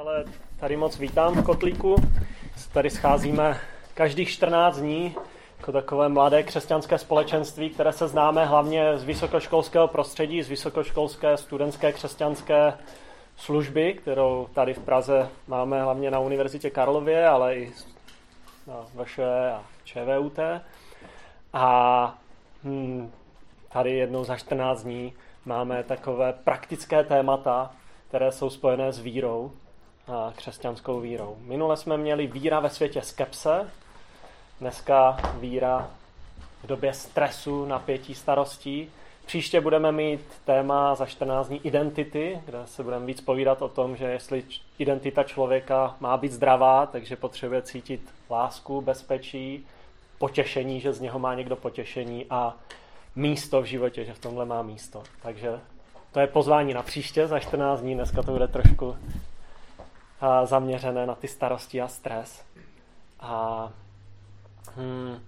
přátelé, tady moc vítám v Kotlíku. Tady scházíme každých 14 dní jako takové mladé křesťanské společenství, které se známe hlavně z vysokoškolského prostředí, z vysokoškolské studentské křesťanské služby, kterou tady v Praze máme hlavně na Univerzitě Karlově, ale i na VŠE a ČVUT. A hm, tady jednou za 14 dní máme takové praktické témata, které jsou spojené s vírou, křesťanskou vírou. Minule jsme měli víra ve světě skepse, dneska víra v době stresu, napětí, starostí. Příště budeme mít téma za 14 dní identity, kde se budeme víc povídat o tom, že jestli identita člověka má být zdravá, takže potřebuje cítit lásku, bezpečí, potěšení, že z něho má někdo potěšení a místo v životě, že v tomhle má místo. Takže to je pozvání na příště za 14 dní, dneska to bude trošku zaměřené na ty starosti a stres. A hmm,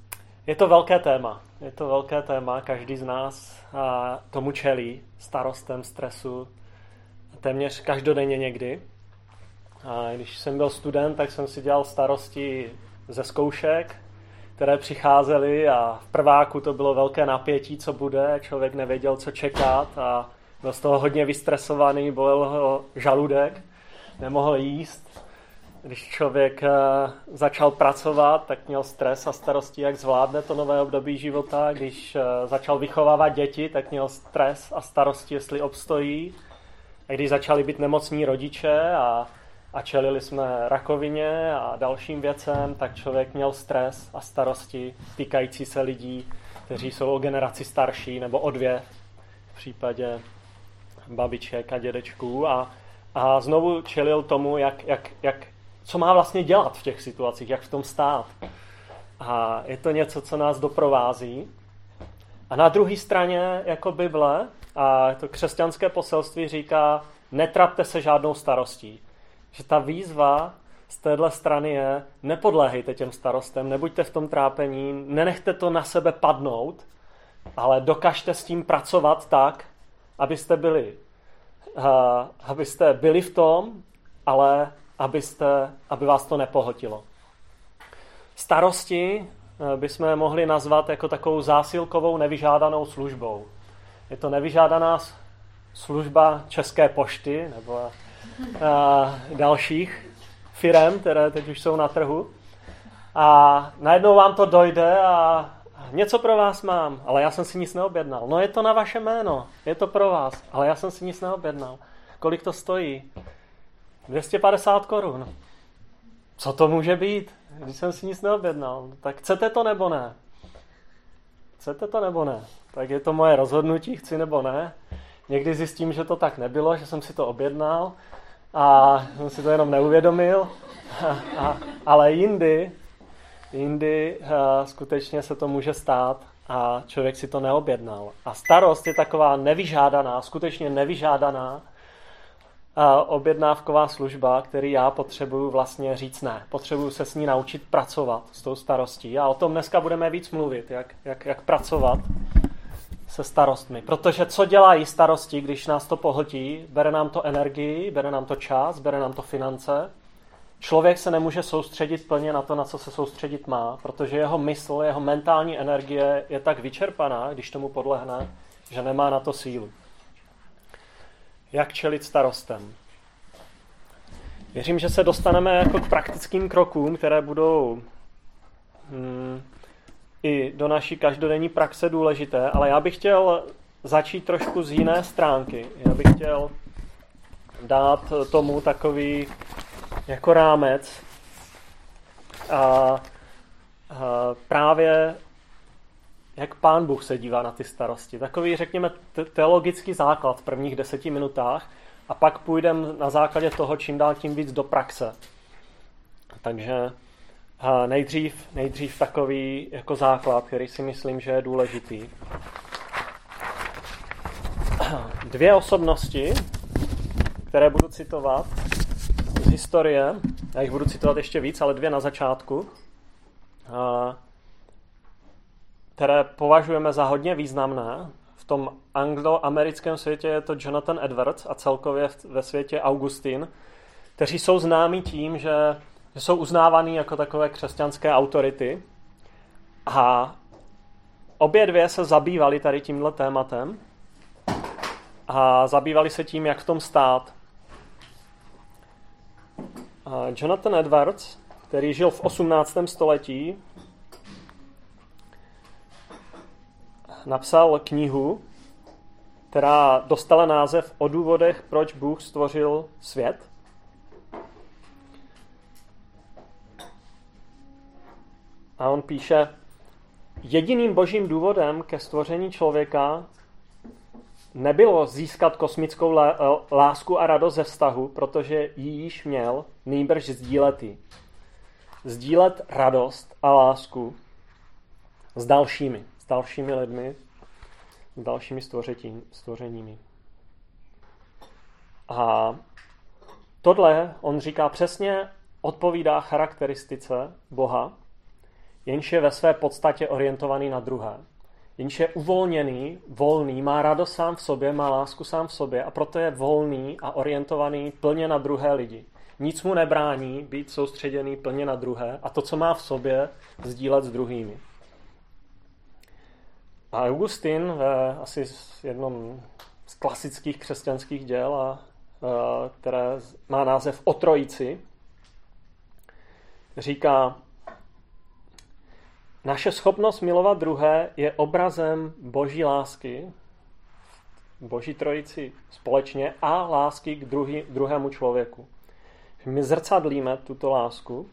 je to velké téma. Je to velké téma, každý z nás a, tomu čelí, starostem, stresu, téměř každodenně někdy. A když jsem byl student, tak jsem si dělal starosti ze zkoušek, které přicházely a v prváku to bylo velké napětí, co bude, člověk nevěděl, co čekat a byl z toho hodně vystresovaný, bolel ho žaludek, nemohl jíst. Když člověk eh, začal pracovat, tak měl stres a starosti, jak zvládne to nové období života. Když eh, začal vychovávat děti, tak měl stres a starosti, jestli obstojí. A když začali být nemocní rodiče a, a čelili jsme rakovině a dalším věcem, tak člověk měl stres a starosti týkající se lidí, kteří jsou o generaci starší nebo o dvě v případě babiček a dědečků a, a znovu čelil tomu, jak, jak, jak, co má vlastně dělat v těch situacích, jak v tom stát. A je to něco, co nás doprovází. A na druhé straně, jako Bible, a to křesťanské poselství říká, netrapte se žádnou starostí. Že ta výzva z téhle strany je, nepodléhejte těm starostem, nebuďte v tom trápení, nenechte to na sebe padnout, ale dokažte s tím pracovat tak, abyste byli, abyste byli v tom, ale abyste, aby vás to nepohotilo. Starosti uh, bychom mohli nazvat jako takovou zásilkovou nevyžádanou službou. Je to nevyžádaná služba České pošty nebo uh, dalších firm, které teď už jsou na trhu. A najednou vám to dojde a něco pro vás mám, ale já jsem si nic neobjednal. No je to na vaše jméno, je to pro vás, ale já jsem si nic neobjednal. Kolik to stojí? 250 korun. Co to může být, když jsem si nic neobjednal? Tak chcete to nebo ne? Chcete to nebo ne? Tak je to moje rozhodnutí, chci nebo ne. Někdy zjistím, že to tak nebylo, že jsem si to objednal a jsem si to jenom neuvědomil. A, a, ale jindy Jindy uh, skutečně se to může stát a člověk si to neobjednal. A starost je taková nevyžádaná, skutečně nevyžádaná uh, objednávková služba, který já potřebuju vlastně říct ne. Potřebuju se s ní naučit pracovat s tou starostí. A o tom dneska budeme víc mluvit, jak, jak, jak pracovat se starostmi. Protože co dělají starosti, když nás to pohltí? Bere nám to energii, bere nám to čas, bere nám to finance člověk se nemůže soustředit plně na to, na co se soustředit má, protože jeho mysl, jeho mentální energie je tak vyčerpaná, když tomu podlehne, že nemá na to sílu. Jak čelit starostem? Věřím, že se dostaneme jako k praktickým krokům, které budou hmm, i do naší každodenní praxe důležité, ale já bych chtěl začít trošku z jiné stránky. Já bych chtěl dát tomu takový jako rámec a, a právě jak pán Bůh se dívá na ty starosti. Takový, řekněme, teologický základ v prvních deseti minutách a pak půjdeme na základě toho čím dál tím víc do praxe. Takže nejdřív, nejdřív takový jako základ, který si myslím, že je důležitý. Dvě osobnosti, které budu citovat, historie, já jich budu citovat ještě víc, ale dvě na začátku, které považujeme za hodně významné. V tom anglo-americkém světě je to Jonathan Edwards a celkově ve světě Augustin, kteří jsou známí tím, že, jsou uznávaný jako takové křesťanské autority. A obě dvě se zabývali tady tímhle tématem a zabývali se tím, jak v tom stát. Jonathan Edwards, který žil v 18. století, napsal knihu, která dostala název o důvodech, proč Bůh stvořil svět. A on píše, jediným božím důvodem ke stvoření člověka nebylo získat kosmickou lásku a radost ze vztahu, protože ji již měl, nýbrž sdílet ji. Sdílet radost a lásku s dalšími, s dalšími lidmi, s dalšími stvořeními. A tohle, on říká, přesně odpovídá charakteristice Boha, jenž je ve své podstatě orientovaný na druhé. Jenž je uvolněný, volný, má radost sám v sobě, má lásku sám v sobě a proto je volný a orientovaný plně na druhé lidi. Nic mu nebrání být soustředěný plně na druhé a to, co má v sobě, sdílet s druhými. A Augustin ve asi jednom z klasických křesťanských děl, a, a, které má název O trojici, říká, naše schopnost milovat druhé je obrazem boží lásky, boží trojici společně a lásky k druhý, druhému člověku. My zrcadlíme tuto lásku.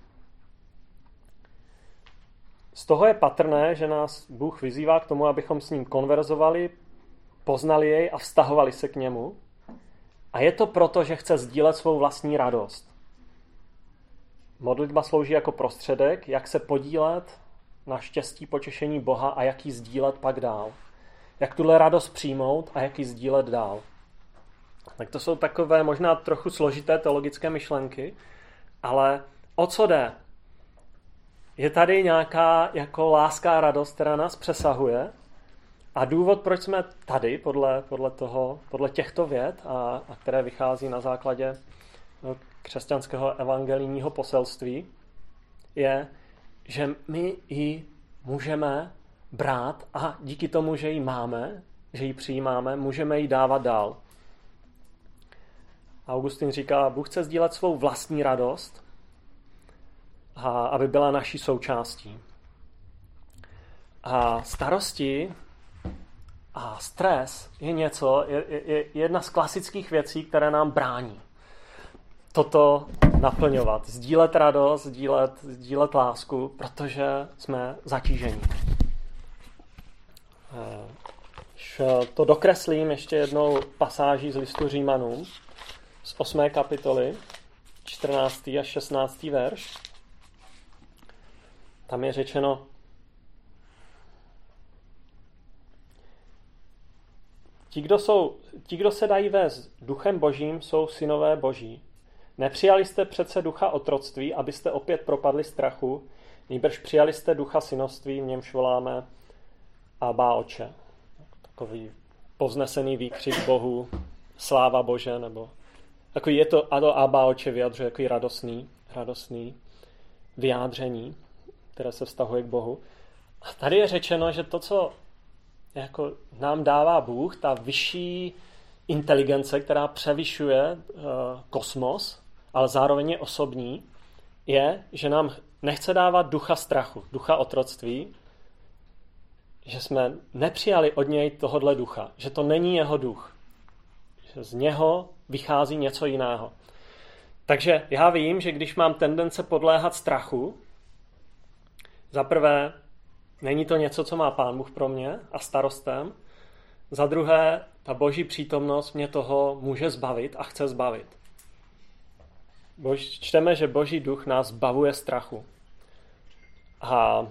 Z toho je patrné, že nás Bůh vyzývá k tomu, abychom s ním konverzovali, poznali jej a vztahovali se k němu. A je to proto, že chce sdílet svou vlastní radost. Modlitba slouží jako prostředek, jak se podílet na štěstí, potěšení Boha a jak ji sdílet pak dál. Jak tuhle radost přijmout a jak ji sdílet dál. Tak to jsou takové možná trochu složité teologické myšlenky, ale o co jde? Je tady nějaká jako láska a radost, která nás přesahuje a důvod, proč jsme tady podle, podle, toho, podle těchto věd, a, a které vychází na základě no, křesťanského evangelijního poselství, je, že my ji můžeme brát a díky tomu, že ji máme, že ji přijímáme, můžeme ji dávat dál. Augustin říká, Bůh chce sdílet svou vlastní radost, a aby byla naší součástí. A starosti a stres je něco, je, je jedna z klasických věcí, které nám brání toto naplňovat, sdílet radost, sdílet, sdílet lásku, protože jsme zatížení. Eh, to dokreslím ještě jednou pasáží z listu Římanům z 8. kapitoly, 14. a 16. verš. Tam je řečeno, ti kdo, jsou, ti, kdo se dají vést duchem božím, jsou synové boží. Nepřijali jste přece ducha otroctví, abyste opět propadli strachu, nýbrž přijali jste ducha synoství, v němž voláme Abba oče. Takový povznesený výkřik Bohu, sláva Bože, nebo takový je to, a to Abba oče vyjadřuje takový radostný, radostný vyjádření, které se vztahuje k Bohu. A tady je řečeno, že to, co jako nám dává Bůh, ta vyšší inteligence, která převyšuje uh, kosmos, ale zároveň je osobní, je, že nám nechce dávat ducha strachu, ducha otroctví, že jsme nepřijali od něj tohodle ducha, že to není jeho duch, že z něho vychází něco jiného. Takže já vím, že když mám tendence podléhat strachu, za prvé, není to něco, co má Pán Bůh pro mě a starostem. Za druhé, ta boží přítomnost mě toho může zbavit a chce zbavit. Bož, čteme, že boží duch nás zbavuje strachu. A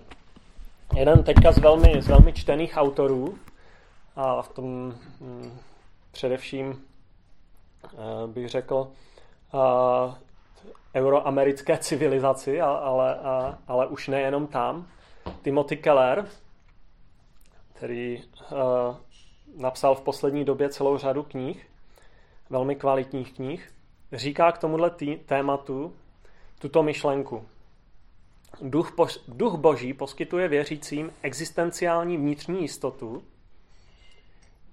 jeden teďka z velmi, z velmi čtených autorů, a v tom hm, především eh, bych řekl uh, euroamerické civilizaci, ale, a, ale už nejenom tam, Timothy Keller, který uh, napsal v poslední době celou řadu knih, velmi kvalitních knih, říká k tomuhle tý, tématu tuto myšlenku. Duch, po, duch Boží poskytuje věřícím existenciální vnitřní jistotu,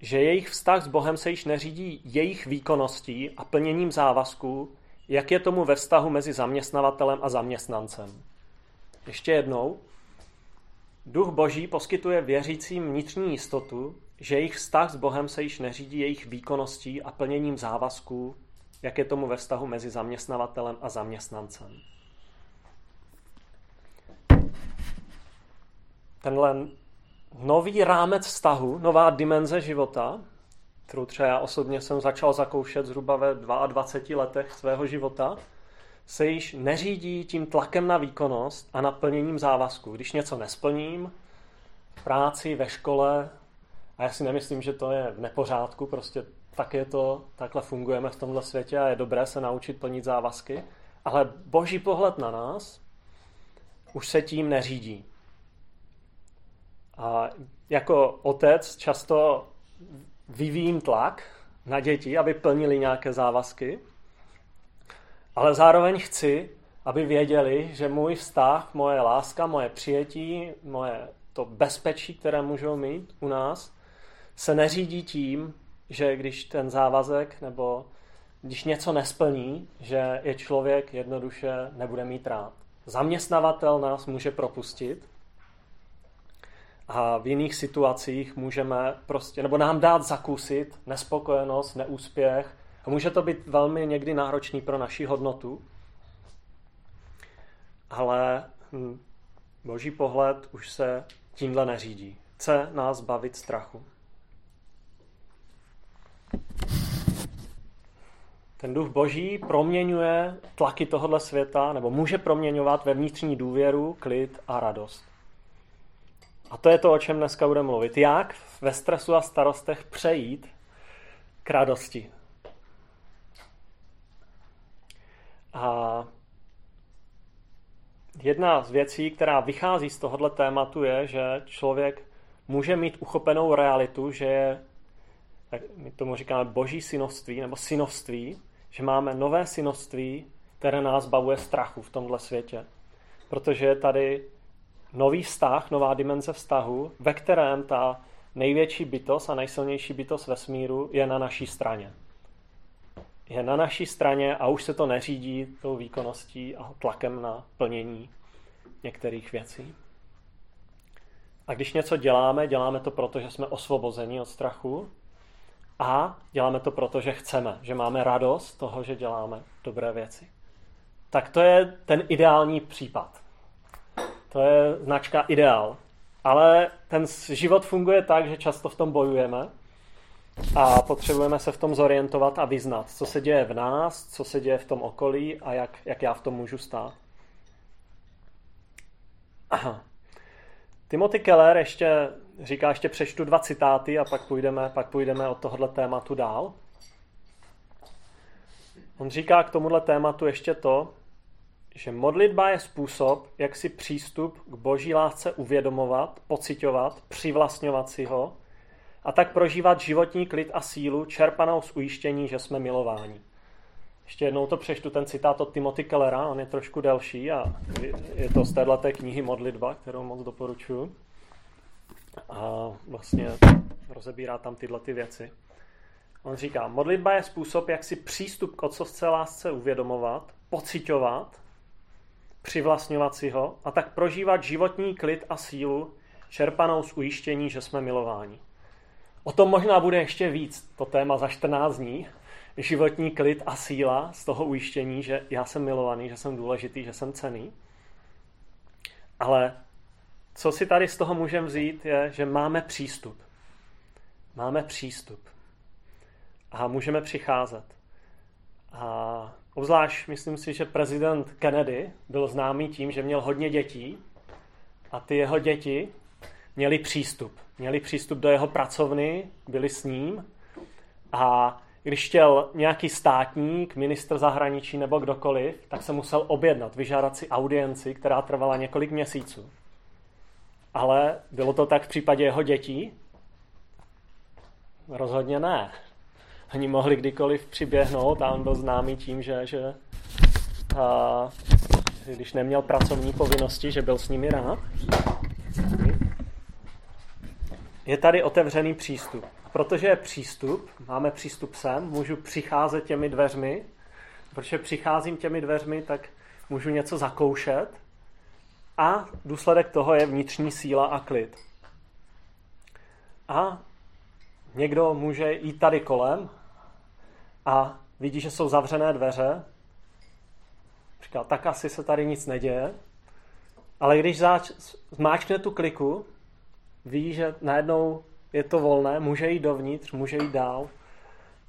že jejich vztah s Bohem se již neřídí jejich výkonností a plněním závazků, jak je tomu ve vztahu mezi zaměstnavatelem a zaměstnancem. Ještě jednou. Duch Boží poskytuje věřícím vnitřní jistotu, že jejich vztah s Bohem se již neřídí jejich výkonností a plněním závazků, jak je tomu ve vztahu mezi zaměstnavatelem a zaměstnancem. Tenhle nový rámec vztahu, nová dimenze života, kterou třeba já osobně jsem začal zakoušet zhruba ve 22 letech svého života, se již neřídí tím tlakem na výkonnost a naplněním závazku. Když něco nesplním, v práci, ve škole, a já si nemyslím, že to je v nepořádku, prostě tak je to, takhle fungujeme v tomhle světě a je dobré se naučit plnit závazky, ale boží pohled na nás už se tím neřídí. A jako otec často vyvíjím tlak na děti, aby plnili nějaké závazky, ale zároveň chci, aby věděli, že můj vztah, moje láska, moje přijetí, moje to bezpečí, které můžou mít u nás, se neřídí tím, že když ten závazek nebo když něco nesplní, že je člověk jednoduše nebude mít rád. Zaměstnavatel nás může propustit a v jiných situacích můžeme prostě, nebo nám dát zakusit nespokojenost, neúspěch a může to být velmi někdy náročný pro naši hodnotu, ale hm, boží pohled už se tímhle neřídí. Chce nás bavit strachu. Ten duch boží proměňuje tlaky tohohle světa, nebo může proměňovat ve vnitřní důvěru, klid a radost. A to je to, o čem dneska budeme mluvit. Jak ve stresu a starostech přejít k radosti. A jedna z věcí, která vychází z tohohle tématu, je, že člověk může mít uchopenou realitu, že je, tak my tomu říkáme boží synovství nebo synovství, že máme nové synovství, které nás bavuje strachu v tomhle světě. Protože je tady nový vztah, nová dimenze vztahu, ve kterém ta největší bytost a nejsilnější bytost vesmíru je na naší straně. Je na naší straně a už se to neřídí tou výkonností a tlakem na plnění některých věcí. A když něco děláme, děláme to proto, že jsme osvobozeni od strachu a děláme to proto, že chceme, že máme radost toho, že děláme dobré věci. Tak to je ten ideální případ. To je značka ideál. Ale ten život funguje tak, že často v tom bojujeme a potřebujeme se v tom zorientovat a vyznat, co se děje v nás, co se děje v tom okolí a jak, jak já v tom můžu stát. Aha. Timothy Keller ještě říká, ještě přečtu dva citáty a pak půjdeme, pak půjdeme od tohohle tématu dál. On říká k tomuhle tématu ještě to, že modlitba je způsob, jak si přístup k boží lásce uvědomovat, pocitovat, přivlastňovat si ho a tak prožívat životní klid a sílu čerpanou z ujištění, že jsme milováni. Ještě jednou to přečtu, ten citát od Timothy Kellera, on je trošku delší a je to z této knihy Modlitba, kterou moc doporučuji. A vlastně rozebírá tam tyhle ty věci. On říká, modlitba je způsob, jak si přístup k otcovské lásce uvědomovat, pocitovat přivlastňovat si ho a tak prožívat životní klid a sílu, čerpanou z ujištění, že jsme milováni. O tom možná bude ještě víc, to téma za 14 dní, životní klid a síla z toho ujištění, že já jsem milovaný, že jsem důležitý, že jsem cený. Ale co si tady z toho můžeme vzít, je, že máme přístup. Máme přístup. A můžeme přicházet. A Obzvlášť myslím si, že prezident Kennedy byl známý tím, že měl hodně dětí a ty jeho děti měli přístup. Měli přístup do jeho pracovny, byli s ním a když chtěl nějaký státník, ministr zahraničí nebo kdokoliv, tak se musel objednat, vyžádat si audienci, která trvala několik měsíců. Ale bylo to tak v případě jeho dětí? Rozhodně ne. Oni mohli kdykoliv přiběhnout a on byl známý tím, že, že a, když neměl pracovní povinnosti, že byl s nimi rád. Je tady otevřený přístup. Protože je přístup, máme přístup sem, můžu přicházet těmi dveřmi. Protože přicházím těmi dveřmi, tak můžu něco zakoušet. A důsledek toho je vnitřní síla a klid. A někdo může jít tady kolem a vidí, že jsou zavřené dveře. Říká, tak asi se tady nic neděje. Ale když zač- zmáčkne tu kliku, ví, že najednou je to volné, může jít dovnitř, může jít dál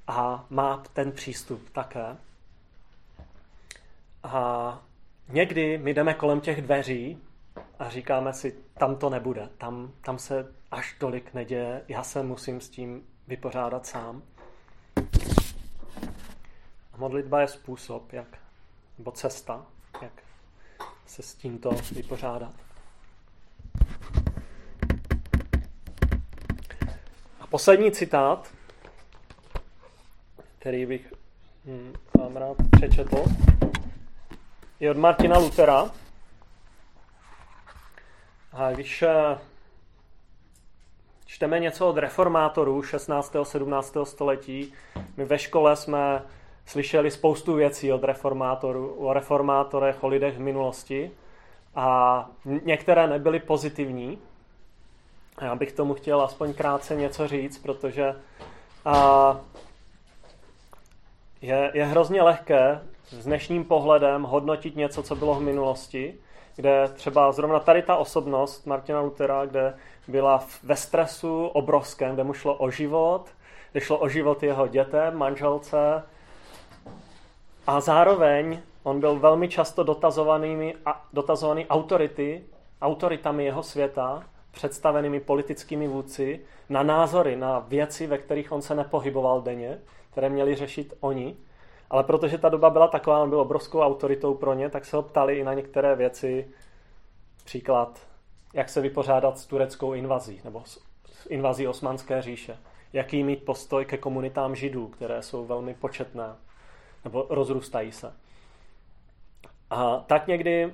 a má ten přístup také. A někdy my jdeme kolem těch dveří a říkáme si, tam to nebude, tam, tam se až tolik neděje, já se musím s tím vypořádat sám. A modlitba je způsob, jak, nebo cesta, jak se s tímto vypořádat. A poslední citát, který bych hm, vám rád přečetl, je od Martina Lutera. A když eh, čteme něco od reformátorů 16. a 17. století, my ve škole jsme slyšeli spoustu věcí od reformátorů, o reformátorech, o lidech v minulosti a některé nebyly pozitivní. A já bych tomu chtěl aspoň krátce něco říct, protože a, je, je hrozně lehké s dnešním pohledem hodnotit něco, co bylo v minulosti, kde třeba zrovna tady ta osobnost Martina Lutera, kde byla ve stresu obrovském, kde mu šlo o život, kde šlo o život jeho dětem, manželce a zároveň on byl velmi často dotazovanými, dotazovaný autority, autoritami jeho světa, představenými politickými vůdci, na názory, na věci, ve kterých on se nepohyboval denně, které měli řešit oni. Ale protože ta doba byla taková, on byl obrovskou autoritou pro ně, tak se ho ptali i na některé věci. Příklad, jak se vypořádat s tureckou invazí, nebo s invazí Osmanské říše. Jaký mít postoj ke komunitám židů, které jsou velmi početné, nebo rozrůstají se. A tak někdy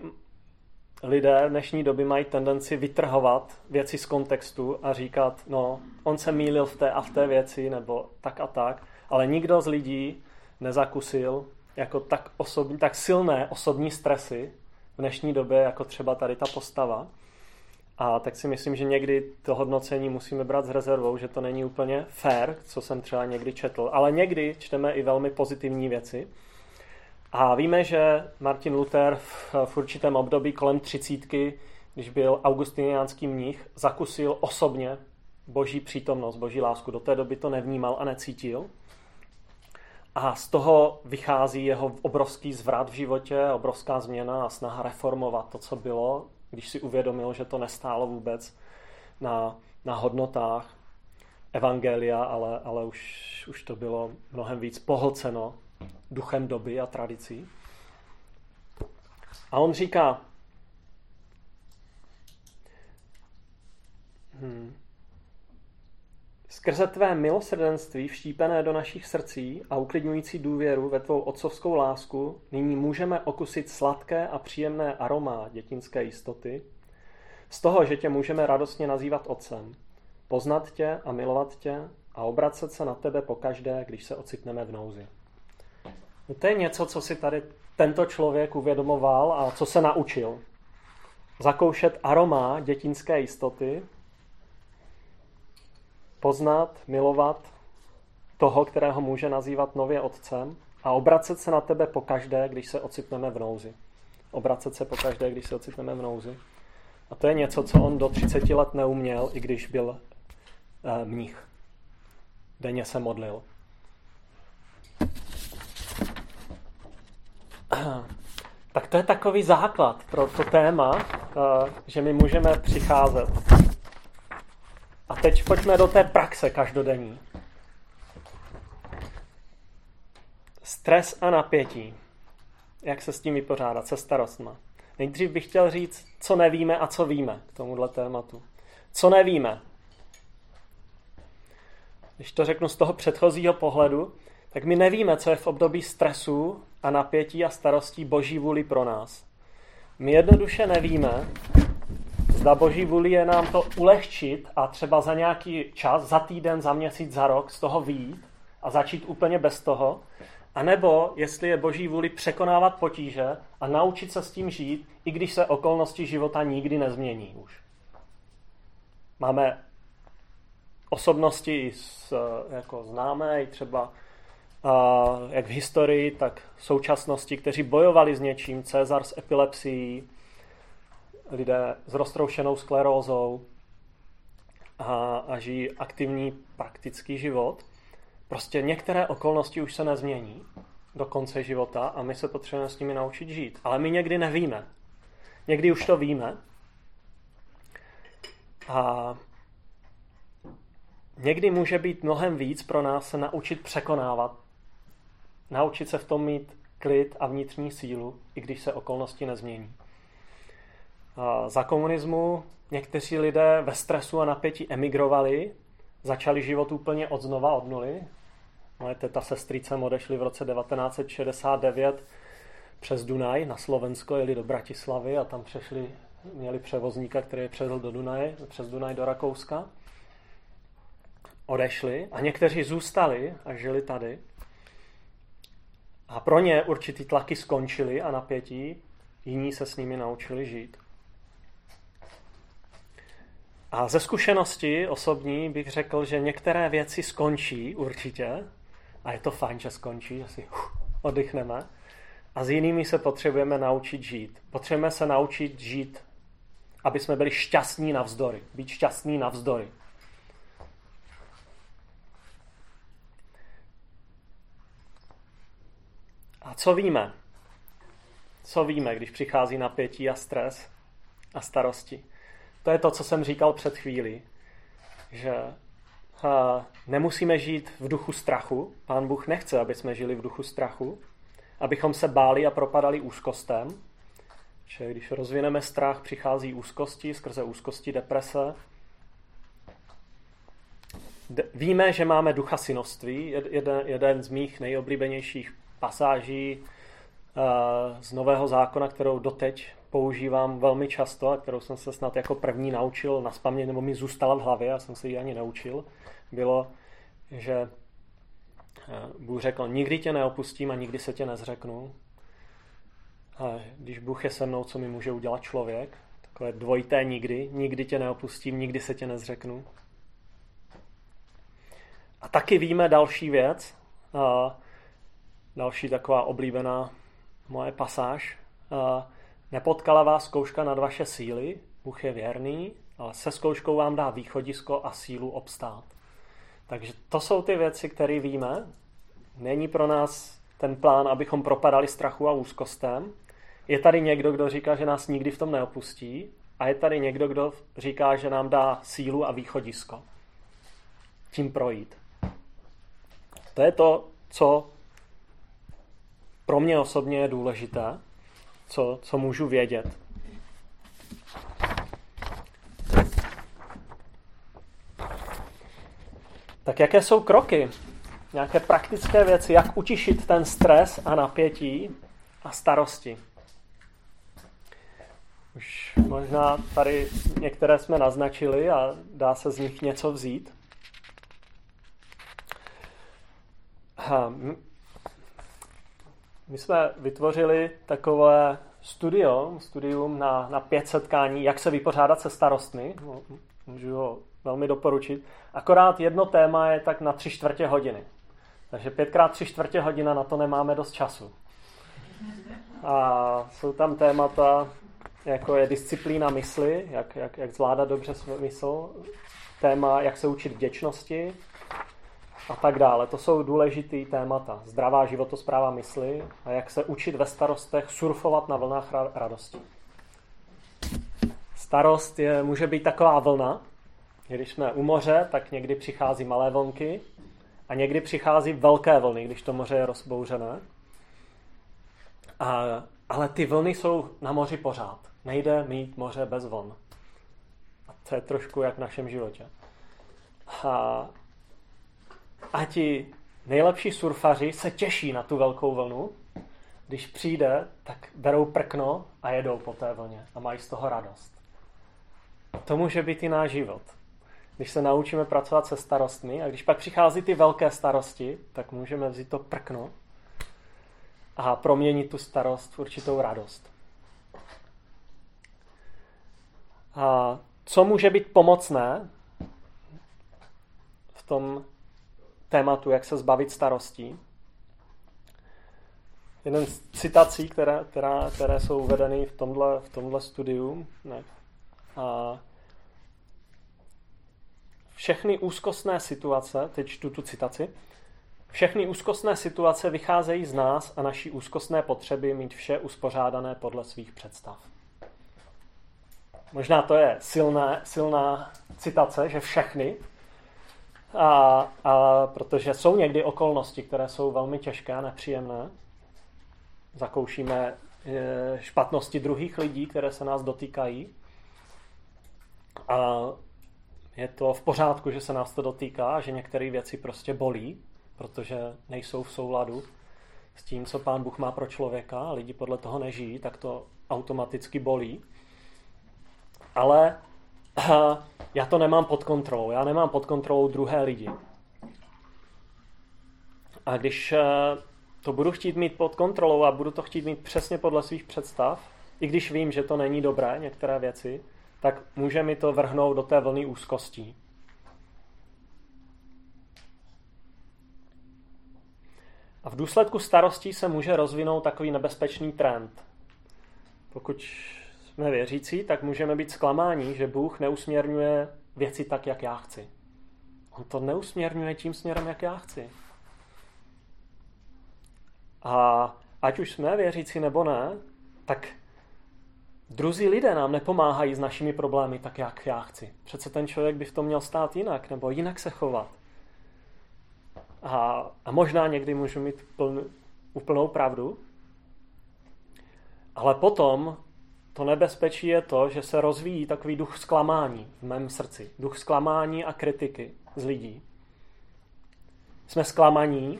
lidé v dnešní doby mají tendenci vytrhovat věci z kontextu a říkat, no, on se mýlil v té a v té věci, nebo tak a tak, ale nikdo z lidí nezakusil jako tak, osobní, tak silné osobní stresy v dnešní době, jako třeba tady ta postava. A tak si myslím, že někdy to hodnocení musíme brát s rezervou, že to není úplně fair, co jsem třeba někdy četl. Ale někdy čteme i velmi pozitivní věci. A víme, že Martin Luther v, v určitém období kolem třicítky, když byl augustiniánský mních, zakusil osobně boží přítomnost, boží lásku. Do té doby to nevnímal a necítil. A z toho vychází jeho obrovský zvrat v životě, obrovská změna a snaha reformovat to, co bylo, když si uvědomil, že to nestálo vůbec na, na hodnotách evangelia, ale, ale už, už to bylo mnohem víc pohlceno duchem doby a tradicí. A on říká, hmm, skrze tvé milosrdenství vštípené do našich srdcí a uklidňující důvěru ve tvou otcovskou lásku, nyní můžeme okusit sladké a příjemné aroma dětinské jistoty, z toho, že tě můžeme radostně nazývat otcem, poznat tě a milovat tě a obracet se na tebe pokaždé, když se ocitneme v nouzi. No to je něco, co si tady tento člověk uvědomoval a co se naučil. Zakoušet aroma dětinské jistoty, poznat, milovat toho, kterého může nazývat nově otcem a obracet se na tebe pokaždé, když se ocitneme v nouzi. Obracet se pokaždé, když se ocitneme v nouzi. A to je něco, co on do 30 let neuměl, i když byl e, mních. Denně se modlil. Tak to je takový základ pro to téma, eh, že my můžeme přicházet. A teď pojďme do té praxe každodenní. Stres a napětí. Jak se s tím vypořádat, se starostma. Nejdřív bych chtěl říct, co nevíme a co víme k tomuhle tématu. Co nevíme? když to řeknu z toho předchozího pohledu, tak my nevíme, co je v období stresu a napětí a starostí boží vůli pro nás. My jednoduše nevíme, zda boží vůli je nám to ulehčit a třeba za nějaký čas, za týden, za měsíc, za rok z toho výjít a začít úplně bez toho, a nebo jestli je boží vůli překonávat potíže a naučit se s tím žít, i když se okolnosti života nikdy nezmění už. Máme osobnosti z, jako známé, třeba jak v historii, tak v současnosti, kteří bojovali s něčím, Cezar s epilepsií, lidé s roztroušenou sklerózou a, a žijí aktivní praktický život. Prostě některé okolnosti už se nezmění do konce života a my se potřebujeme s nimi naučit žít. Ale my někdy nevíme. Někdy už to víme. A někdy může být mnohem víc pro nás se naučit překonávat. Naučit se v tom mít klid a vnitřní sílu, i když se okolnosti nezmění. Za komunismu někteří lidé ve stresu a napětí emigrovali, začali život úplně od znova, od nuly, Moje teta se strýcem odešli v roce 1969 přes Dunaj na Slovensko, jeli do Bratislavy a tam přešli, měli převozníka, který je převedl do Dunaje, přes Dunaj do Rakouska. Odešli a někteří zůstali a žili tady. A pro ně určitý tlaky skončily a napětí, jiní se s nimi naučili žít. A ze zkušenosti osobní bych řekl, že některé věci skončí určitě, a je to fajn, že skončí, že si uf, oddychneme. A s jinými se potřebujeme naučit žít. Potřebujeme se naučit žít, aby jsme byli šťastní navzdory. Být šťastní navzdory. A co víme? Co víme, když přichází napětí a stres a starosti? To je to, co jsem říkal před chvílí, že nemusíme žít v duchu strachu. Pán Bůh nechce, aby jsme žili v duchu strachu, abychom se báli a propadali úzkostem. Že když rozvineme strach, přichází úzkosti, skrze úzkosti deprese. Víme, že máme ducha synoství. Jeden, jeden z mých nejoblíbenějších pasáží z Nového zákona, kterou doteď používám velmi často a kterou jsem se snad jako první naučil na spamě, nebo mi zůstala v hlavě, já jsem se ji ani neučil, bylo, že eh, Bůh řekl, nikdy tě neopustím a nikdy se tě nezřeknu. A když Bůh je se mnou, co mi může udělat člověk? Takové dvojité nikdy. Nikdy tě neopustím, nikdy se tě nezřeknu. A taky víme další věc, a další taková oblíbená moje pasáž. A nepotkala vás zkouška nad vaše síly, Bůh je věrný, ale se zkouškou vám dá východisko a sílu obstát. Takže to jsou ty věci, které víme. Není pro nás ten plán, abychom propadali strachu a úzkostem. Je tady někdo, kdo říká, že nás nikdy v tom neopustí a je tady někdo, kdo říká, že nám dá sílu a východisko. Tím projít. To je to, co pro mě osobně je důležité, co, co můžu vědět. Tak jaké jsou kroky? Nějaké praktické věci, jak utišit ten stres a napětí a starosti? Už možná tady některé jsme naznačili a dá se z nich něco vzít. My jsme vytvořili takové studio, studium na, na pět setkání, jak se vypořádat se starostmi. Můžu ho velmi doporučit. Akorát jedno téma je tak na tři čtvrtě hodiny. Takže pětkrát tři čtvrtě hodina na to nemáme dost času. A jsou tam témata, jako je disciplína mysli, jak, jak, jak zvládat dobře svůj mysl, téma, jak se učit vděčnosti a tak dále. To jsou důležitý témata. Zdravá životospráva mysli a jak se učit ve starostech surfovat na vlnách radosti. Starost je, může být taková vlna, když jsme u moře, tak někdy přichází malé vlnky a někdy přichází velké vlny, když to moře je rozbouřené. A, ale ty vlny jsou na moři pořád. Nejde mít moře bez vln. A to je trošku jak v našem životě. A a ti nejlepší surfaři se těší na tu velkou vlnu. Když přijde, tak berou prkno a jedou po té vlně a mají z toho radost. To může být i náš život. Když se naučíme pracovat se starostmi a když pak přichází ty velké starosti, tak můžeme vzít to prkno a proměnit tu starost v určitou radost. A co může být pomocné v tom tématu, jak se zbavit starostí? Jeden z citací, které, která, které jsou uvedeny v tomhle, v tomhle studiu. Ne. A všechny úzkostné situace, teď čtu tu citaci, všechny úzkostné situace vycházejí z nás a naší úzkostné potřeby mít vše uspořádané podle svých představ. Možná to je silná, silná citace, že všechny, a, a protože jsou někdy okolnosti, které jsou velmi těžké a nepříjemné. Zakoušíme e, špatnosti druhých lidí, které se nás dotýkají. A je to v pořádku, že se nás to dotýká, že některé věci prostě bolí, protože nejsou v souladu s tím, co pán Bůh má pro člověka a lidi podle toho nežijí, tak to automaticky bolí ale já to nemám pod kontrolou. Já nemám pod kontrolou druhé lidi. A když eh, to budu chtít mít pod kontrolou a budu to chtít mít přesně podle svých představ, i když vím, že to není dobré, některé věci, tak může mi to vrhnout do té vlny úzkostí. A v důsledku starostí se může rozvinout takový nebezpečný trend. Pokud jsme věřící, tak můžeme být zklamáni, že Bůh neusměrňuje věci tak, jak já chci. On to neusměrňuje tím směrem, jak já chci. A ať už jsme věřící nebo ne, tak druzí lidé nám nepomáhají s našimi problémy tak, jak já chci. Přece ten člověk by v tom měl stát jinak, nebo jinak se chovat. A, a možná někdy můžu mít pln, úplnou pravdu, ale potom to nebezpečí je to, že se rozvíjí takový duch zklamání v mém srdci. Duch zklamání a kritiky z lidí. Jsme zklamaní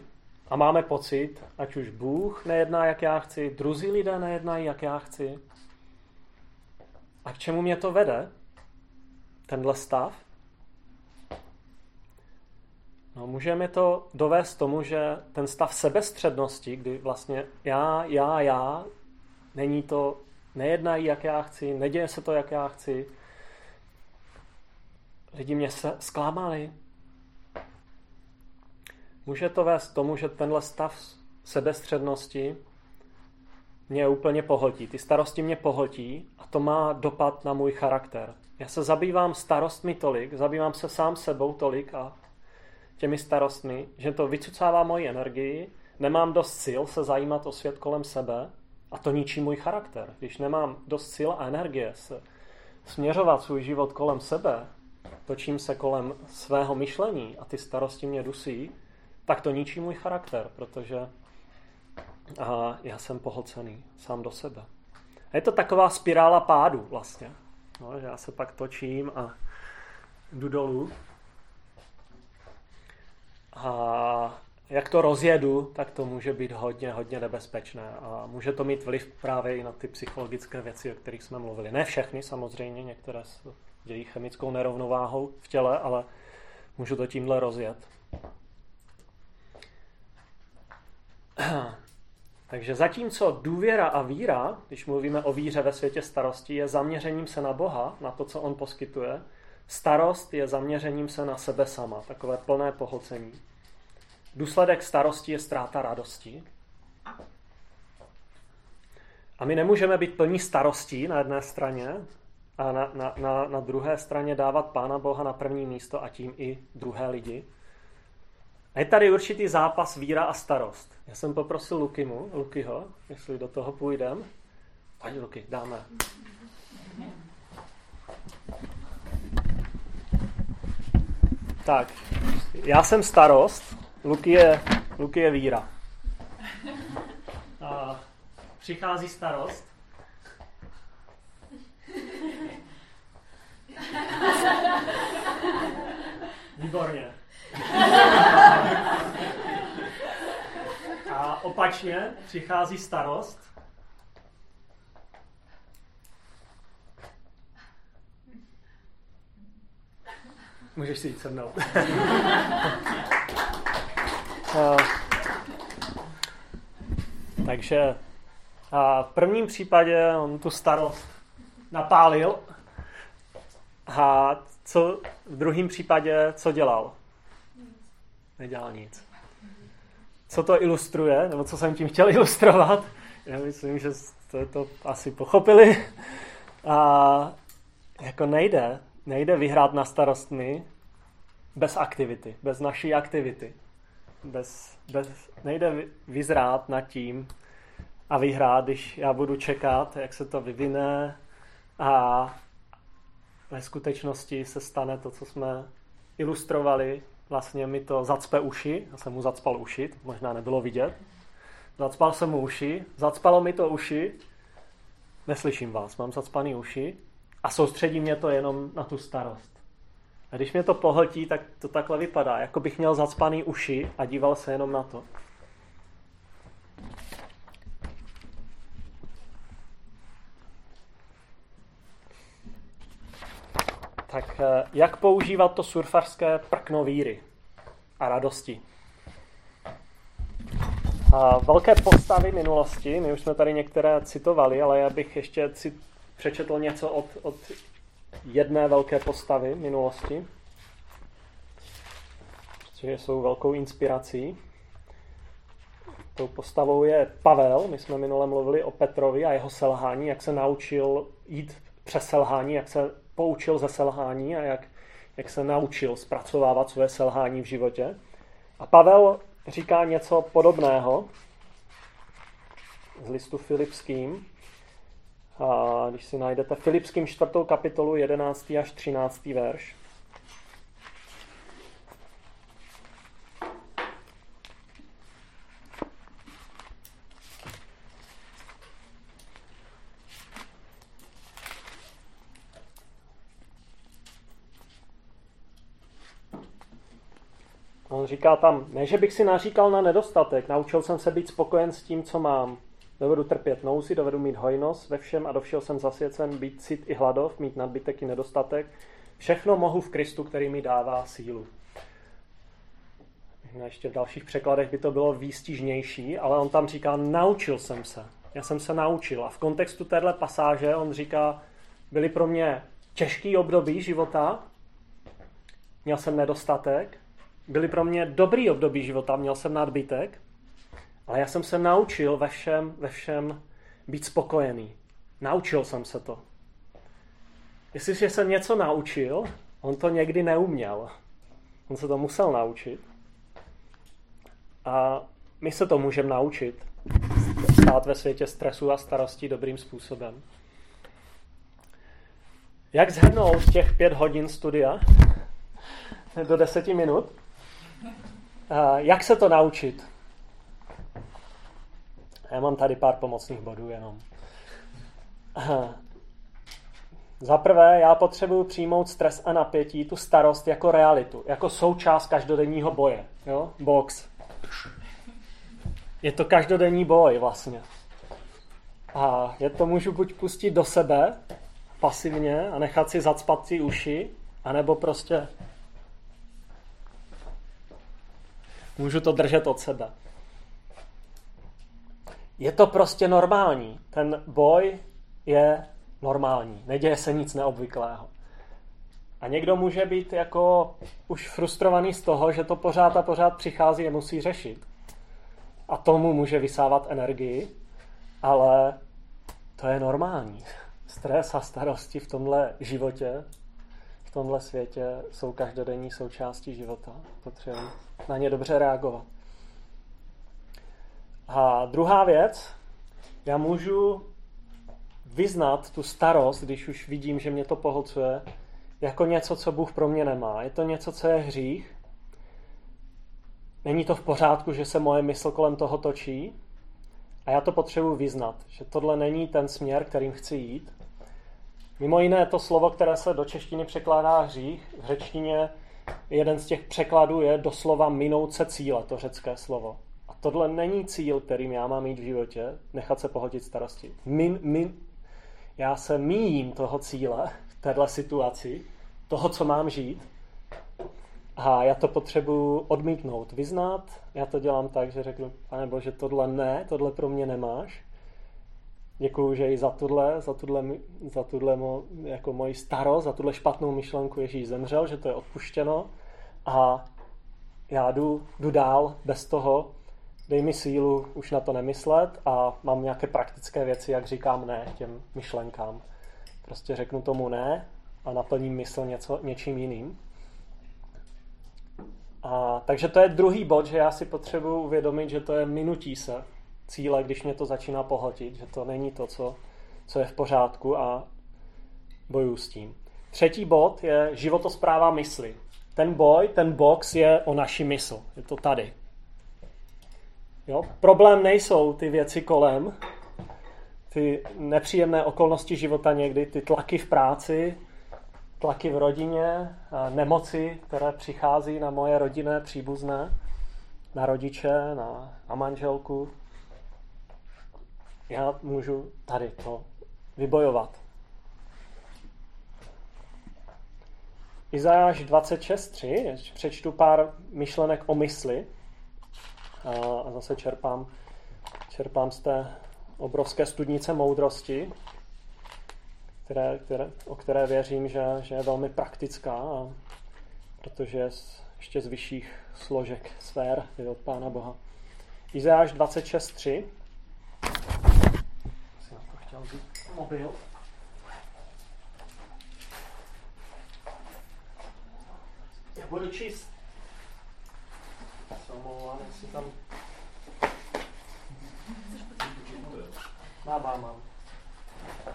a máme pocit, ať už Bůh nejedná, jak já chci, druzí lidé nejednají, jak já chci. A k čemu mě to vede? Tenhle stav? No, můžeme to dovést tomu, že ten stav sebestřednosti, kdy vlastně já, já, já, není to nejednají, jak já chci, neděje se to, jak já chci. Lidi mě se zklamali. Může to vést tomu, že tenhle stav sebestřednosti mě úplně pohltí. Ty starosti mě pohltí a to má dopad na můj charakter. Já se zabývám starostmi tolik, zabývám se sám sebou tolik a těmi starostmi, že to vycucává moji energii, nemám dost sil se zajímat o svět kolem sebe a to ničí můj charakter. Když nemám dost sil a energie se směřovat svůj život kolem sebe, točím se kolem svého myšlení a ty starosti mě dusí, tak to ničí můj charakter, protože a já jsem pohlcený sám do sebe. A je to taková spirála pádu vlastně. No, že já se pak točím a jdu dolů. A jak to rozjedu, tak to může být hodně, hodně nebezpečné a může to mít vliv právě i na ty psychologické věci, o kterých jsme mluvili. Ne všechny samozřejmě, některé se dějí chemickou nerovnováhou v těle, ale můžu to tímhle rozjet. Takže zatímco důvěra a víra, když mluvíme o víře ve světě starosti, je zaměřením se na Boha, na to, co On poskytuje, starost je zaměřením se na sebe sama, takové plné pohlcení. Důsledek starosti je ztráta radosti. A my nemůžeme být plní starostí na jedné straně a na, na, na, na druhé straně dávat Pána Boha na první místo a tím i druhé lidi. A je tady určitý zápas víra a starost. Já jsem poprosil Lukimu, Lukyho, jestli do toho půjdem. Pojď Luky, dáme. Tak, já jsem starost Luky je, Luky je víra. A přichází starost. Výborně. A opačně přichází starost. Můžeš si jít se mnou. Takže a v prvním případě on tu starost napálil a co v druhém případě, co dělal? Nedělal nic. Co to ilustruje, nebo co jsem tím chtěl ilustrovat? Já myslím, že jste to asi pochopili. A jako nejde, nejde vyhrát na starostmi bez aktivity, bez naší aktivity. Bez, bez, nejde vyzrát nad tím a vyhrát, když já budu čekat, jak se to vyvine a ve skutečnosti se stane to, co jsme ilustrovali. Vlastně mi to zacpe uši, já jsem mu zacpal uši, možná nebylo vidět. Zacpal jsem mu uši, zacpalo mi to uši, neslyším vás, mám zacpaný uši a soustředí mě to jenom na tu starost. A když mě to pohltí, tak to takhle vypadá, jako bych měl zacpaný uši a díval se jenom na to. Tak eh, jak používat to surfařské prkno víry a radosti? A velké postavy minulosti, my už jsme tady některé citovali, ale já bych ještě přečetl něco od, od jedné velké postavy minulosti, protože jsou velkou inspirací. Tou postavou je Pavel, my jsme minule mluvili o Petrovi a jeho selhání, jak se naučil jít přes selhání, jak se poučil ze selhání a jak, jak se naučil zpracovávat své selhání v životě. A Pavel říká něco podobného z listu Filipským. A když si najdete Filipským čtvrtou kapitolu 11. až 13. verš. On říká tam, ne, že bych si naříkal na nedostatek, naučil jsem se být spokojen s tím, co mám. Dovedu trpět nouzi, dovedu mít hojnost ve všem a do všeho jsem zasvěcen, být cit i hladov, mít nadbytek i nedostatek. Všechno mohu v Kristu, který mi dává sílu. Ještě v dalších překladech by to bylo výstižnější, ale on tam říká, naučil jsem se. Já jsem se naučil. A v kontextu téhle pasáže on říká, byly pro mě těžký období života, měl jsem nedostatek, byly pro mě dobrý období života, měl jsem nadbytek, ale já jsem se naučil ve všem, ve všem být spokojený. Naučil jsem se to. Jestliže jsem něco naučil, on to někdy neuměl. On se to musel naučit. A my se to můžeme naučit. Stát ve světě stresu a starostí dobrým způsobem. Jak zhrnout těch pět hodin studia do deseti minut? Jak se to naučit? Já mám tady pár pomocných bodů jenom. Za prvé, já potřebuji přijmout stres a napětí, tu starost jako realitu, jako součást každodenního boje. Jo? Box. Je to každodenní boj vlastně. A je to můžu buď pustit do sebe pasivně a nechat si zacpat si uši, anebo prostě Můžu to držet od sebe. Je to prostě normální. Ten boj je normální. Neděje se nic neobvyklého. A někdo může být jako už frustrovaný z toho, že to pořád a pořád přichází a musí řešit. A tomu může vysávat energii, ale to je normální. Stres a starosti v tomhle životě, v tomhle světě jsou každodenní součástí života. Potřebuji na ně dobře reagovat. A druhá věc, já můžu vyznat tu starost, když už vidím, že mě to pohlcuje, jako něco, co Bůh pro mě nemá. Je to něco, co je hřích. Není to v pořádku, že se moje mysl kolem toho točí. A já to potřebuji vyznat, že tohle není ten směr, kterým chci jít. Mimo jiné to slovo, které se do češtiny překládá hřích, v řečtině jeden z těch překladů je doslova minout se cíle, to řecké slovo. Tohle není cíl, kterým já mám mít v životě, nechat se pohodit starosti. Min, min, já se míjím toho cíle v této situaci, toho, co mám žít, a já to potřebuji odmítnout, vyznat. Já to dělám tak, že řeknu, pane Bože, tohle ne, tohle pro mě nemáš. Děkuju, že i za tuhle, za tuhle, za tuhle mo, jako moji starost, za tuhle špatnou myšlenku Ježíš zemřel, že to je odpuštěno. A já jdu, jdu dál bez toho, dej mi sílu už na to nemyslet a mám nějaké praktické věci, jak říkám ne těm myšlenkám. Prostě řeknu tomu ne a naplním mysl něco, něčím jiným. A, takže to je druhý bod, že já si potřebuji uvědomit, že to je minutí se cíle, když mě to začíná pohltit, že to není to, co, co je v pořádku a bojuju s tím. Třetí bod je životospráva mysli. Ten boj, ten box je o naší mysl. Je to tady. Jo? Problém nejsou ty věci kolem, ty nepříjemné okolnosti života někdy, ty tlaky v práci, tlaky v rodině, nemoci, které přichází na moje rodinné příbuzné, na rodiče, na, na manželku. Já můžu tady to vybojovat. Izajáš 26.3, přečtu pár myšlenek o mysli a zase čerpám, čerpám z té obrovské studnice moudrosti které, které, o které věřím, že, že je velmi praktická, a protože je z, ještě z vyšších složek sfér je od Pána Boha. Izáš 26.3 Jsem to chtěl vzít mobil. Já budu číst. Omlouvám, jestli tam... Mám, mám, mám.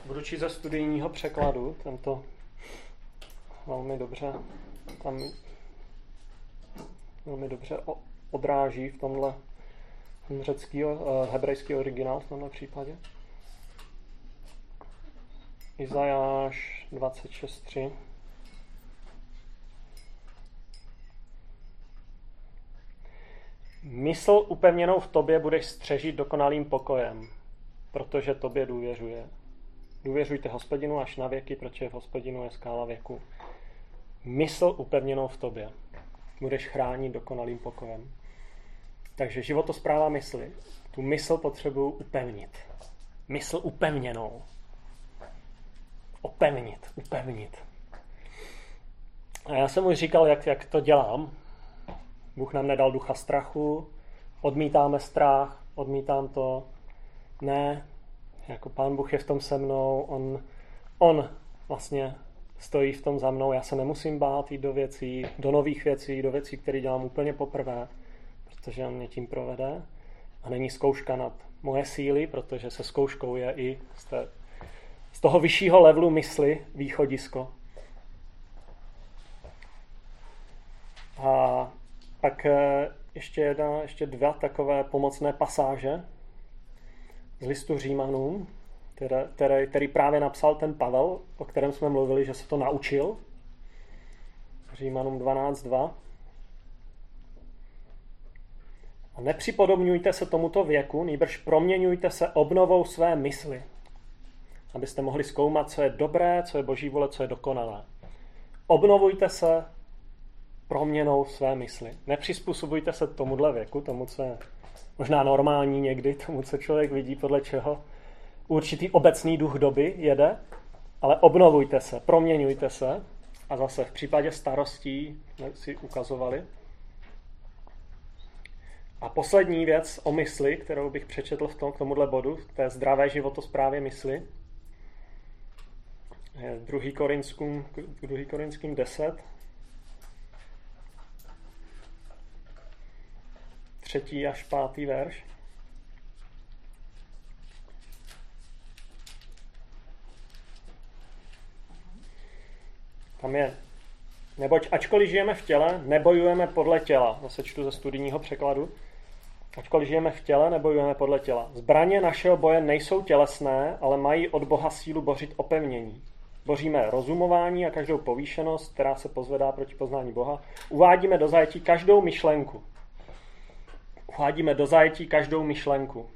Budu číst ze studijního překladu, ten to velmi dobře tam velmi dobře odráží v tomhle řecký, uh, hebrejský originál v tomhle případě. Izajáš 26.3 Mysl upevněnou v tobě budeš střežit dokonalým pokojem, protože tobě důvěřuje. Důvěřujte hospodinu až na věky, protože v hospodinu je skála věku. Mysl upevněnou v tobě. Budeš chránit dokonalým pokojem. Takže životospráva mysli. Tu mysl potřebuji upevnit. Mysl upevněnou. Opevnit, upevnit. A já jsem už říkal, jak, jak to dělám. Bůh nám nedal ducha strachu, odmítáme strach, odmítám to. Ne, jako pán Bůh je v tom se mnou, on, on vlastně stojí v tom za mnou, já se nemusím bát jít do věcí, do nových věcí, do věcí, které dělám úplně poprvé, protože on mě tím provede. A není zkouška nad moje síly, protože se zkouškou je i z, té, z toho vyššího levelu mysli východisko. A pak eh, ještě, jedna, ještě dva takové pomocné pasáže, z listu Římanům, které, které, který právě napsal ten Pavel, o kterém jsme mluvili, že se to naučil. Římanům 12.2. A nepřipodobňujte se tomuto věku, nýbrž proměňujte se obnovou své mysli, abyste mohli zkoumat, co je dobré, co je boží vole, co je dokonalé. Obnovujte se proměnou své mysli. Nepřizpůsobujte se tomuhle věku, tomu, co je možná normální někdy tomu, co člověk vidí, podle čeho určitý obecný duch doby jede, ale obnovujte se, proměňujte se a zase v případě starostí jsme si ukazovali. A poslední věc o mysli, kterou bych přečetl v tom, k tomuhle bodu, v té zdravé životosprávě mysli, je 2. Korinským, 2. Korinským 10, třetí až pátý verš. Tam je, neboť ačkoliv žijeme v těle, nebojujeme podle těla. Zase čtu ze studijního překladu. Ačkoliv žijeme v těle, nebojujeme podle těla. Zbraně našeho boje nejsou tělesné, ale mají od Boha sílu bořit opevnění. Boříme rozumování a každou povýšenost, která se pozvedá proti poznání Boha. Uvádíme do zajetí každou myšlenku uvádíme do zajetí každou myšlenku.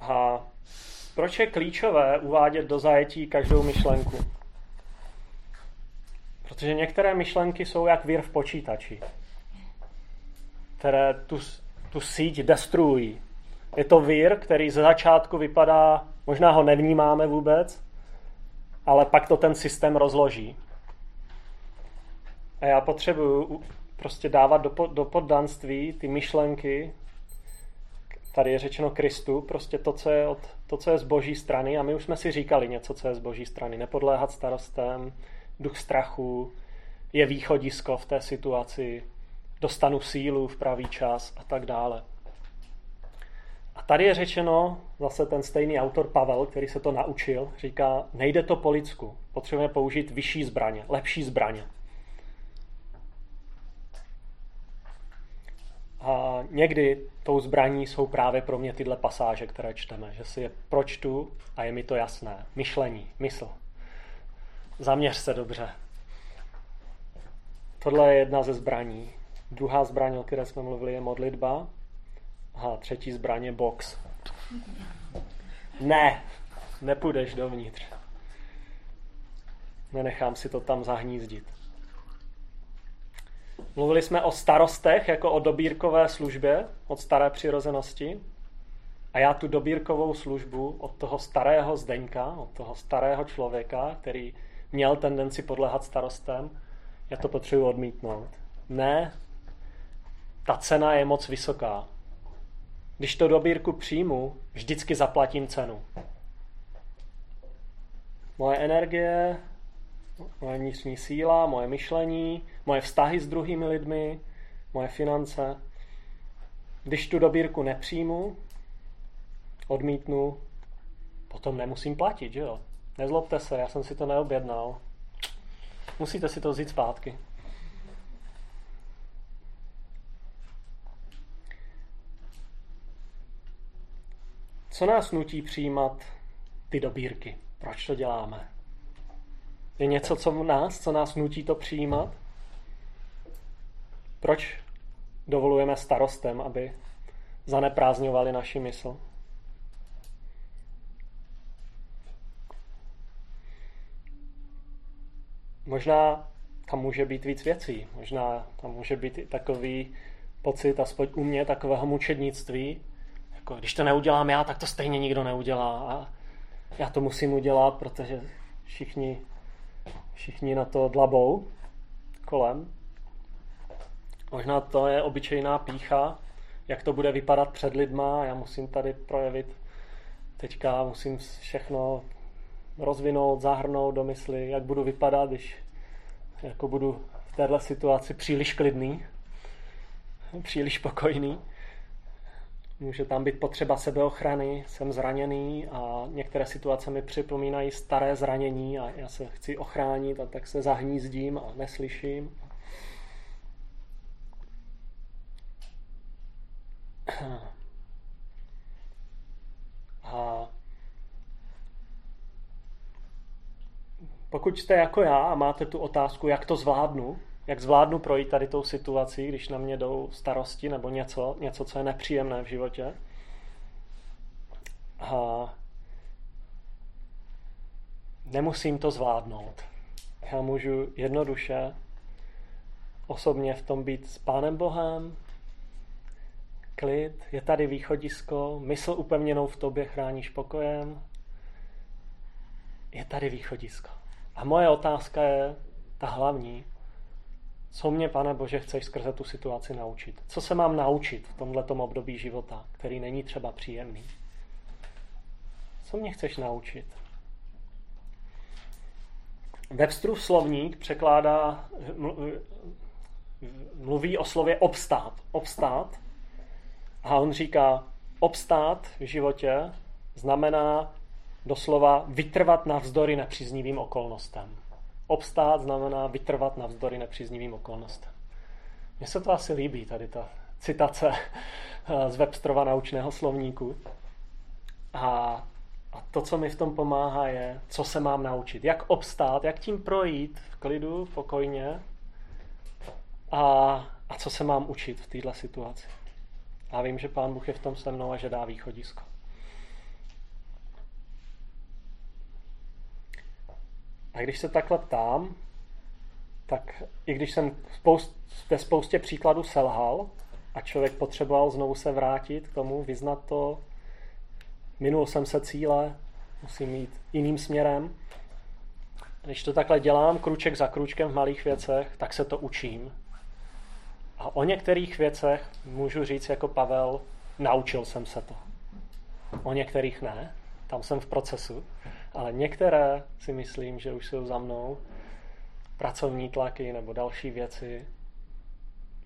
A proč je klíčové uvádět do zajetí každou myšlenku? Protože některé myšlenky jsou jak vír v počítači, které tu, tu síť destruují. Je to vír, který ze začátku vypadá, možná ho nevnímáme vůbec, ale pak to ten systém rozloží. A já potřebuju prostě dávat do, do poddanství ty myšlenky, tady je řečeno Kristu, prostě to co, je od, to, co je z boží strany. A my už jsme si říkali něco, co je z boží strany. Nepodléhat starostem, duch strachu, je východisko v té situaci, dostanu sílu v pravý čas a tak dále. A tady je řečeno, zase ten stejný autor Pavel, který se to naučil, říká, nejde to po lidsku, potřebujeme použít vyšší zbraně, lepší zbraně. A někdy tou zbraní jsou právě pro mě tyhle pasáže, které čteme, že si je pročtu a je mi to jasné. Myšlení, mysl. Zaměř se dobře. Tohle je jedna ze zbraní. Druhá zbraň, o které jsme mluvili, je modlitba. A třetí zbraň je box. Ne, nepůjdeš dovnitř. Nenechám si to tam zahnízdit. Mluvili jsme o starostech jako o dobírkové službě od staré přirozenosti. A já tu dobírkovou službu od toho starého Zdeňka, od toho starého člověka, který měl tendenci podlehat starostem, já to potřebuji odmítnout. Ne, ta cena je moc vysoká. Když to dobírku přijmu, vždycky zaplatím cenu. Moje energie, moje vnitřní síla, moje myšlení, moje vztahy s druhými lidmi, moje finance. Když tu dobírku nepřijmu, odmítnu, potom nemusím platit, že jo? Nezlobte se, já jsem si to neobjednal. Musíte si to vzít zpátky. Co nás nutí přijímat ty dobírky? Proč to děláme? Je něco, co v nás, co nás nutí to přijímat? Proč dovolujeme starostem, aby zaneprázdňovali naši mysl? Možná tam může být víc věcí. Možná tam může být i takový pocit, aspoň u mě, takového mučednictví. Jako, když to neudělám já, tak to stejně nikdo neudělá. A já to musím udělat, protože všichni, všichni na to dlabou kolem. Možná to je obyčejná pícha, jak to bude vypadat před lidma. Já musím tady projevit teďka, musím všechno rozvinout, zahrnout do mysli, jak budu vypadat, když jako budu v této situaci příliš klidný, příliš pokojný. Může tam být potřeba sebeochrany, jsem zraněný a některé situace mi připomínají staré zranění a já se chci ochránit a tak se zahnízdím a neslyším. A pokud jste jako já a máte tu otázku, jak to zvládnu, jak zvládnu projít tady tou situací, když na mě jdou starosti nebo něco, něco, co je nepříjemné v životě. A nemusím to zvládnout. Já můžu jednoduše osobně v tom být s Pánem Bohem, klid, je tady východisko, mysl upevněnou v tobě chráníš pokojem, je tady východisko. A moje otázka je ta hlavní. Co mě, pane Bože, chceš skrze tu situaci naučit? Co se mám naučit v tomto období života, který není třeba příjemný? Co mě chceš naučit? Websterův slovník překládá, mluví o slově obstát. Obstát. A on říká, obstát v životě znamená doslova vytrvat navzdory nepříznivým okolnostem. Obstát znamená vytrvat navzdory nepříznivým okolnostem. Mně se to asi líbí, tady ta citace eh, z Webstrova naučného slovníku. A, a to, co mi v tom pomáhá, je, co se mám naučit. Jak obstát, jak tím projít v klidu, pokojně a a co se mám učit v této situaci. Já vím, že Pán Bůh je v tom se mnou a že dá východisko. A když se takhle ptám, tak i když jsem spoust, ve spoustě příkladů selhal a člověk potřeboval znovu se vrátit k tomu, vyznat to, minul jsem se cíle, musím jít jiným směrem. Když to takhle dělám, kruček za kručkem v malých věcech, tak se to učím. A o některých věcech můžu říct jako Pavel, naučil jsem se to. O některých ne, tam jsem v procesu, ale některé si myslím, že už jsou za mnou pracovní tlaky nebo další věci.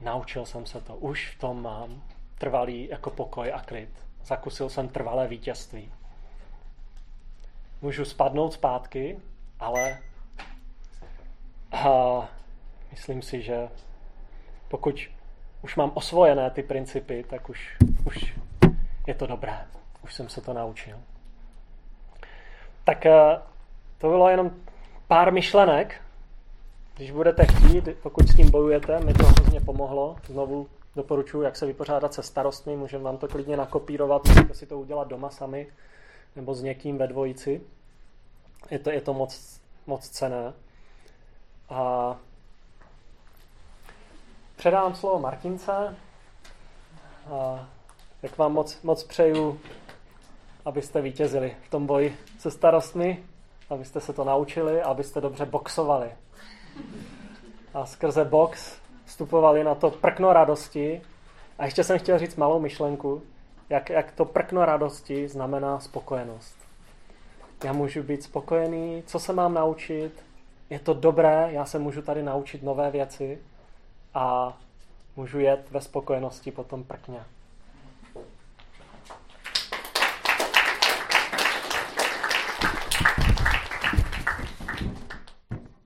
Naučil jsem se to, už v tom mám trvalý jako pokoj a klid. Zakusil jsem trvalé vítězství. Můžu spadnout zpátky, ale a myslím si, že pokud už mám osvojené ty principy, tak už, už je to dobré. Už jsem se to naučil. Tak eh, to bylo jenom pár myšlenek. Když budete chtít, pokud s tím bojujete, mi to hrozně pomohlo. Znovu doporučuji, jak se vypořádat se starostmi. Můžeme vám to klidně nakopírovat, můžete si to udělat doma sami nebo s někým ve dvojici. Je to, je to moc, moc cené. A předám slovo Martince. A jak vám moc, moc přeju, abyste vítězili v tom boji se starostmi, abyste se to naučili, abyste dobře boxovali. A skrze box vstupovali na to prkno radosti. A ještě jsem chtěl říct malou myšlenku, jak, jak to prkno radosti znamená spokojenost. Já můžu být spokojený, co se mám naučit, je to dobré, já se můžu tady naučit nové věci a můžu jet ve spokojenosti po tom prkně.